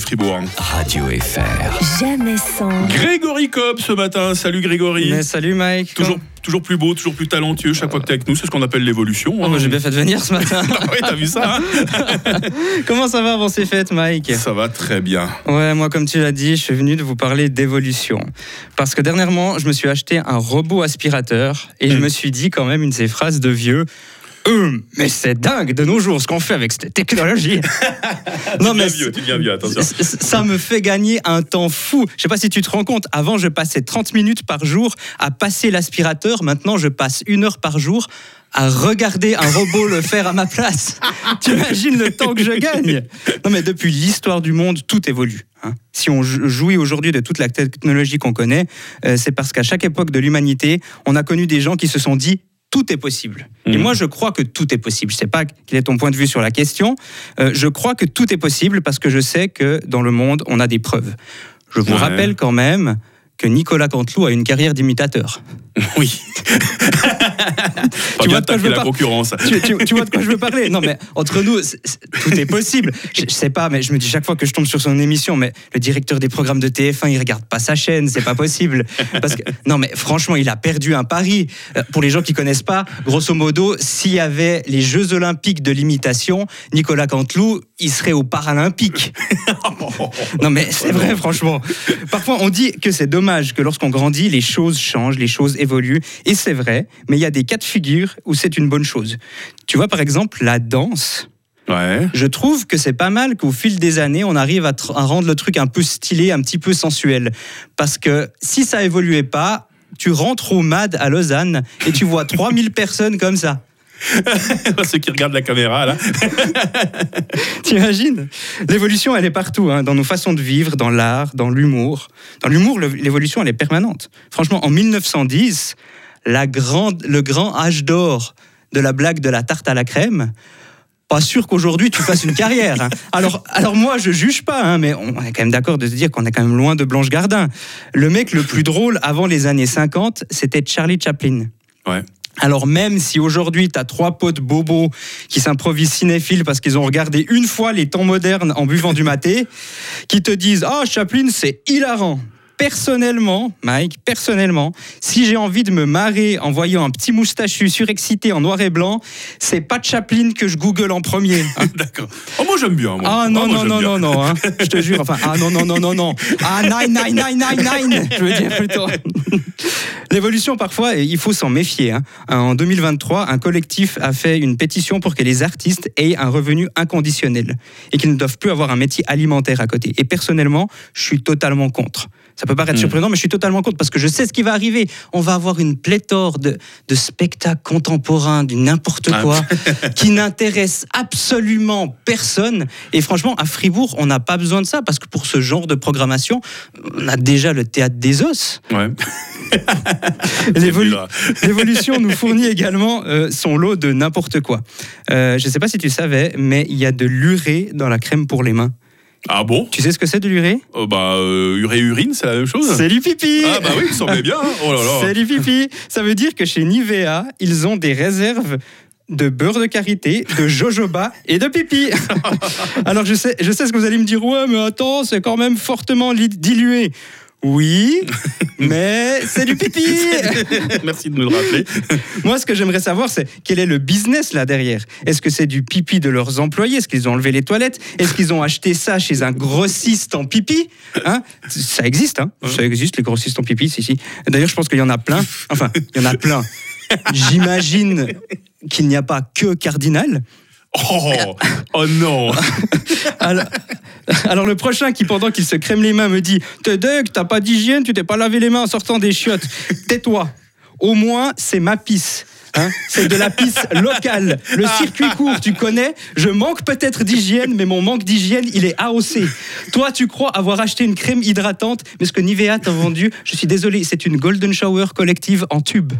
Fribourg. Radio FR. Jamais sans. Grégory Cobb ce matin. Salut Grégory. Mais salut Mike. Toujours, toujours plus beau, toujours plus talentueux chaque fois que tu es avec nous. C'est ce qu'on appelle l'évolution. Oh, hein. bah, J'ai bien fait de venir ce matin. oui, t'as vu ça hein Comment ça va avant ces fêtes, Mike? Ça va très bien. Ouais, moi, comme tu l'as dit, je suis venu de vous parler d'évolution. Parce que dernièrement, je me suis acheté un robot aspirateur et je Mm. me suis dit quand même une de ces phrases de vieux. Hum, mais c'est dingue de nos jours ce qu'on fait avec cette technologie. Non, mais vieux, attention. ça me fait gagner un temps fou. Je sais pas si tu te rends compte, avant je passais 30 minutes par jour à passer l'aspirateur, maintenant je passe une heure par jour à regarder un robot le faire à ma place. Tu imagines le temps que je gagne? Non mais depuis l'histoire du monde, tout évolue. hein. Si on jou- jouit aujourd'hui de toute la technologie qu'on connaît, euh, c'est parce qu'à chaque époque de l'humanité, on a connu des gens qui se sont dit tout est possible. Et Mhm. moi, je crois que tout est possible. Je sais pas quel est ton point de vue sur la question. Euh, je crois que tout est possible parce que je sais que dans le monde, on a des preuves. Je vous Ouais. rappelle quand même que Nicolas Canteloup a une carrière d'imitateur. Oui. Tu vois de quoi je veux la pas- concurrence. tu, tu- tu vois de quoi je veux parler? Non, mais entre nous, tout est possible. Je, je sais pas, mais je me dis chaque fois que je tombe sur son émission, mais le directeur des programmes de TF1, il regarde pas sa chaîne, c'est pas possible. Parce que non, mais franchement, il a perdu un pari. Euh, Pour les gens qui connaissent pas, grosso modo, s'il y avait les Jeux Olympiques de l'imitation, Nicolas Canteloup, il serait aux Paralympiques. Non mais c'est vrai franchement. Parfois on dit que c'est dommage que lorsqu'on grandit, les choses changent, les choses évoluent. Et c'est vrai, mais il y a des cas de figure où c'est une bonne chose. Tu vois par exemple la danse. Ouais. Je trouve que c'est pas mal qu'au fil des années, on arrive à, à rendre le truc un peu stylé, un petit peu sensuel. Parce que si ça évoluait pas, tu rentres au MAD à Lausanne et tu vois 3000 personnes comme ça. Ceux qui regardent la caméra, là. T'imagines? L'évolution, elle est partout, hein, dans nos façons de vivre, dans l'art, dans l'humour. Dans l'humour, l'évolution, elle est permanente. Franchement, en 1910, la grande, le grand âge d'or de la blague de la tarte à la crème, pas sûr qu'aujourd'hui tu fasses une carrière. hein. Alors, alors moi, je juge pas, hein, mais on est quand même d'accord de se dire qu'on est quand même loin de Blanche Gardin. Le mec le plus drôle avant les années 50, c'était Charlie Chaplin. Ouais. Alors même si aujourd'hui tu as trois potes bobos qui s'improvisent cinéphiles parce qu'ils ont regardé une fois les temps modernes en buvant du maté, qui te disent "Ah Chaplin, c'est hilarant." Personnellement, Mike, personnellement, si j'ai envie de me marrer en voyant un petit moustachu surexcité en noir et blanc, c'est pas Chaplin que je google en premier. hein. D'accord. Oh, moi, j'aime bien. Moi. Ah non, moi, non, non, non, non, hein. je te jure. Enfin, ah non, non, non, non, non. Ah, nine, nine, nine, nine, nine, je veux dire plutôt. L'évolution, parfois, il faut s'en méfier. hein. En 2023, un collectif a fait une pétition pour que les artistes aient un revenu inconditionnel et qu'ils ne doivent plus avoir un métier alimentaire à côté. Et personnellement, je suis totalement contre. Ça peut paraître Hmm. surprenant, mais je suis totalement contre parce que je sais ce qui va arriver. On va avoir une pléthore de, de spectacles contemporains, du n'importe Ah. quoi, qui n'intéresse absolument personne. Et franchement, à Fribourg, on n'a pas besoin de ça parce que pour ce genre de programmation, on a déjà le théâtre des os. Ouais. Celui-là. L'évolution nous fournit également euh, son lot de n'importe quoi. Euh, je ne sais pas si tu savais, mais il y a de l'urée dans la crème pour les mains. Ah bon Tu sais ce que c'est de l'urée? Oh, Bah, euh, urée urine, c'est la même chose C'est du pipi Ah bah oui, il semblait bien. hein. Oh là là. C'est du pipi. Ça veut dire que chez Nivea, ils ont des réserves de beurre de karité, de jojoba et de pipi. Alors je sais, je sais ce que vous allez me dire. Ouais, mais attends, c'est quand même fortement dilué. Oui, mais c'est du pipi. Merci de nous le rappeler. Moi, ce que j'aimerais savoir, c'est quel est le business là derrière? Est-ce que c'est du pipi de leurs employés? Est-ce qu'ils ont enlevé les toilettes? Est-ce qu'ils ont acheté ça chez un grossiste en pipi? Hein? Ça existe, hein? Ça existe, les grossistes en pipi, si, si. D'ailleurs, je pense qu'il y en a plein. Enfin, il y en a plein. J'imagine qu'il n'y a pas que Cardinal. Oh, oh non. Alors, alors le prochain qui, pendant qu'il se crème les mains, me dit T'es deg, t'as pas d'hygiène, tu t'es pas lavé les mains en sortant des chiottes. Tais-toi. Au moins, c'est ma pisse. Hein c'est de la pisse locale. Le circuit court, tu connais. Je manque peut-être d'hygiène, mais mon manque d'hygiène, il est AOC. Toi, tu crois avoir acheté une crème hydratante, mais ce que Nivea t'a vendu, je suis désolé, c'est une Golden Shower collective en tube.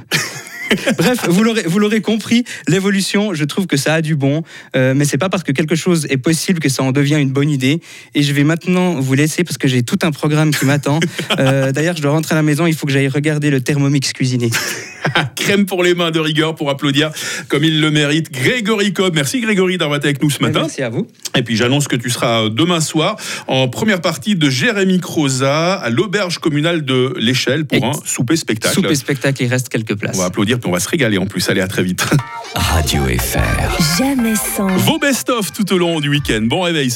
Bref, vous l'aurez, compris, l'évolution, je trouve que ça a du bon, euh, mais c'est pas parce que quelque chose est possible que ça en devient une bonne idée. Et je vais maintenant vous laisser parce que j'ai tout un programme qui m'attend. Euh, d'ailleurs, je dois rentrer à la maison, il faut que j'aille regarder le Thermomix cuisiner. Crème pour les mains de rigueur pour applaudir comme il le mérite. Grégory Cobb. Merci Grégory d'avoir été avec nous ce matin. Merci à vous. Et puis j'annonce que tu seras demain soir en première partie de Jérémy Croza à l'auberge communale de l'Échelle pour un souper spectacle. Souper spectacle, il reste quelques places. On va applaudir on va se régaler en plus. Allez, à très vite. Radio FR. Jamais sans. Vos best-of tout au long du week-end. Bon réveil.